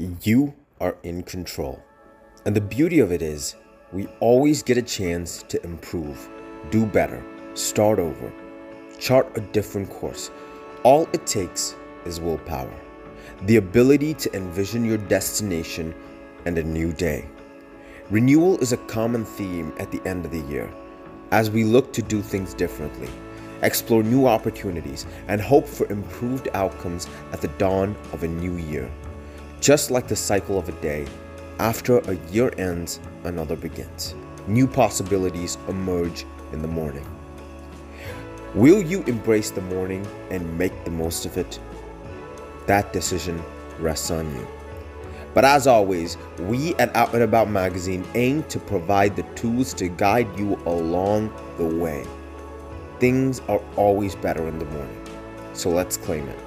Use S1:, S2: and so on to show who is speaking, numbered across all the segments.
S1: You are in control. And the beauty of it is, we always get a chance to improve, do better, start over, chart a different course. All it takes is willpower, the ability to envision your destination and a new day. Renewal is a common theme at the end of the year as we look to do things differently, explore new opportunities, and hope for improved outcomes at the dawn of a new year. Just like the cycle of a day, after a year ends, another begins. New possibilities emerge in the morning. Will you embrace the morning and make the most of it? That decision rests on you. But as always, we at Out and About Magazine aim to provide the tools to guide you along the way. Things are always better in the morning, so let's claim it.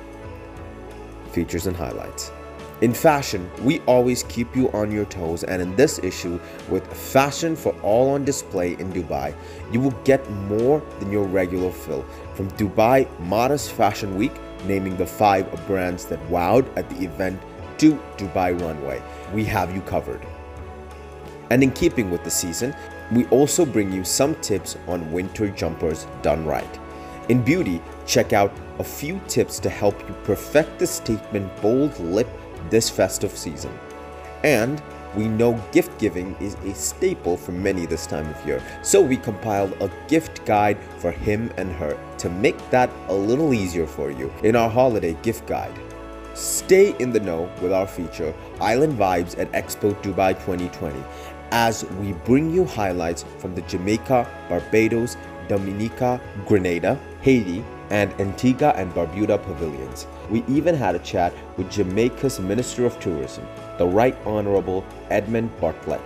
S1: Features and highlights. In fashion, we always keep you on your toes, and in this issue, with fashion for all on display in Dubai, you will get more than your regular fill. From Dubai Modest Fashion Week, naming the five brands that wowed at the event, to Dubai Runway, we have you covered. And in keeping with the season, we also bring you some tips on winter jumpers done right. In beauty, check out a few tips to help you perfect the statement bold lip this festive season. And we know gift giving is a staple for many this time of year, so we compiled a gift guide for him and her to make that a little easier for you in our holiday gift guide. Stay in the know with our feature Island Vibes at Expo Dubai 2020 as we bring you highlights from the Jamaica, Barbados, Dominica, Grenada, Haiti, and Antigua and Barbuda pavilions. We even had a chat with Jamaica's Minister of Tourism, the Right Honorable Edmund Bartlett.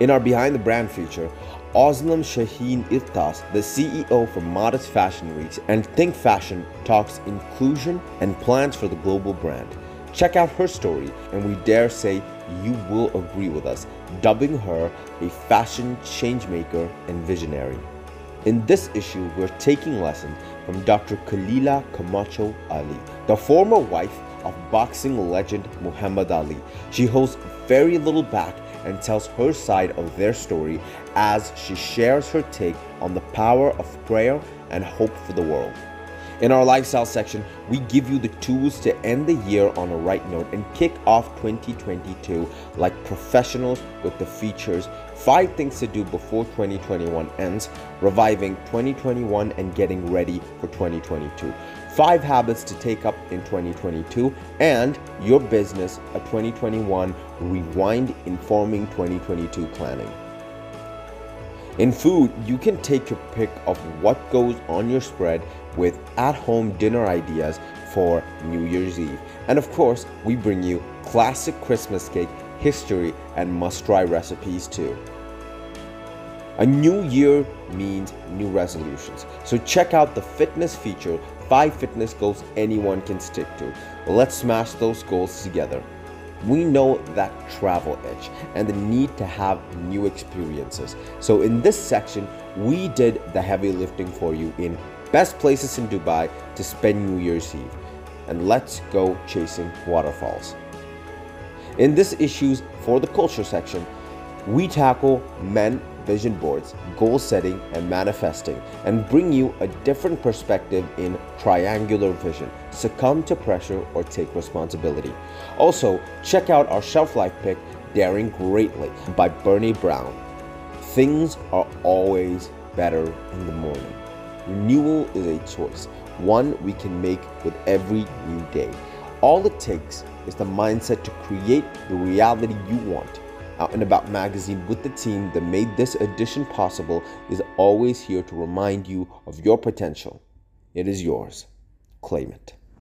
S1: In our Behind the Brand feature, Oslam Shaheen Iltas, the CEO for Modest Fashion Weeks and Think Fashion, talks inclusion and plans for the global brand. Check out her story, and we dare say you will agree with us, dubbing her a fashion changemaker and visionary. In this issue, we're taking lessons from Dr. Khalila Camacho Ali, the former wife of boxing legend Muhammad Ali. She holds very little back and tells her side of their story as she shares her take on the power of prayer and hope for the world. In our lifestyle section, we give you the tools to end the year on a right note and kick off 2022 like professionals with the features 5 things to do before 2021 ends, reviving 2021 and getting ready for 2022. 5 habits to take up in 2022 and your business a 2021 rewind informing 2022 planning. In food, you can take your pick of what goes on your spread with at home dinner ideas for New Year's Eve. And of course, we bring you classic Christmas cake history and must try recipes too. A new year means new resolutions. So check out the fitness feature 5 fitness goals anyone can stick to. Let's smash those goals together. We know that travel itch and the need to have new experiences. So, in this section, we did the heavy lifting for you in best places in Dubai to spend New Year's Eve. And let's go chasing waterfalls. In this issues for the culture section, we tackle men vision boards, goal setting, and manifesting, and bring you a different perspective in triangular vision. Succumb to pressure or take responsibility. Also, check out our shelf life pick, Daring Greatly by Brené Brown. Things are always better in the morning. Renewal is a choice, one we can make with every new day. All it takes is the mindset to create the reality you want out and About magazine with the team that made this edition possible is always here to remind you of your potential. It is yours. Claim it.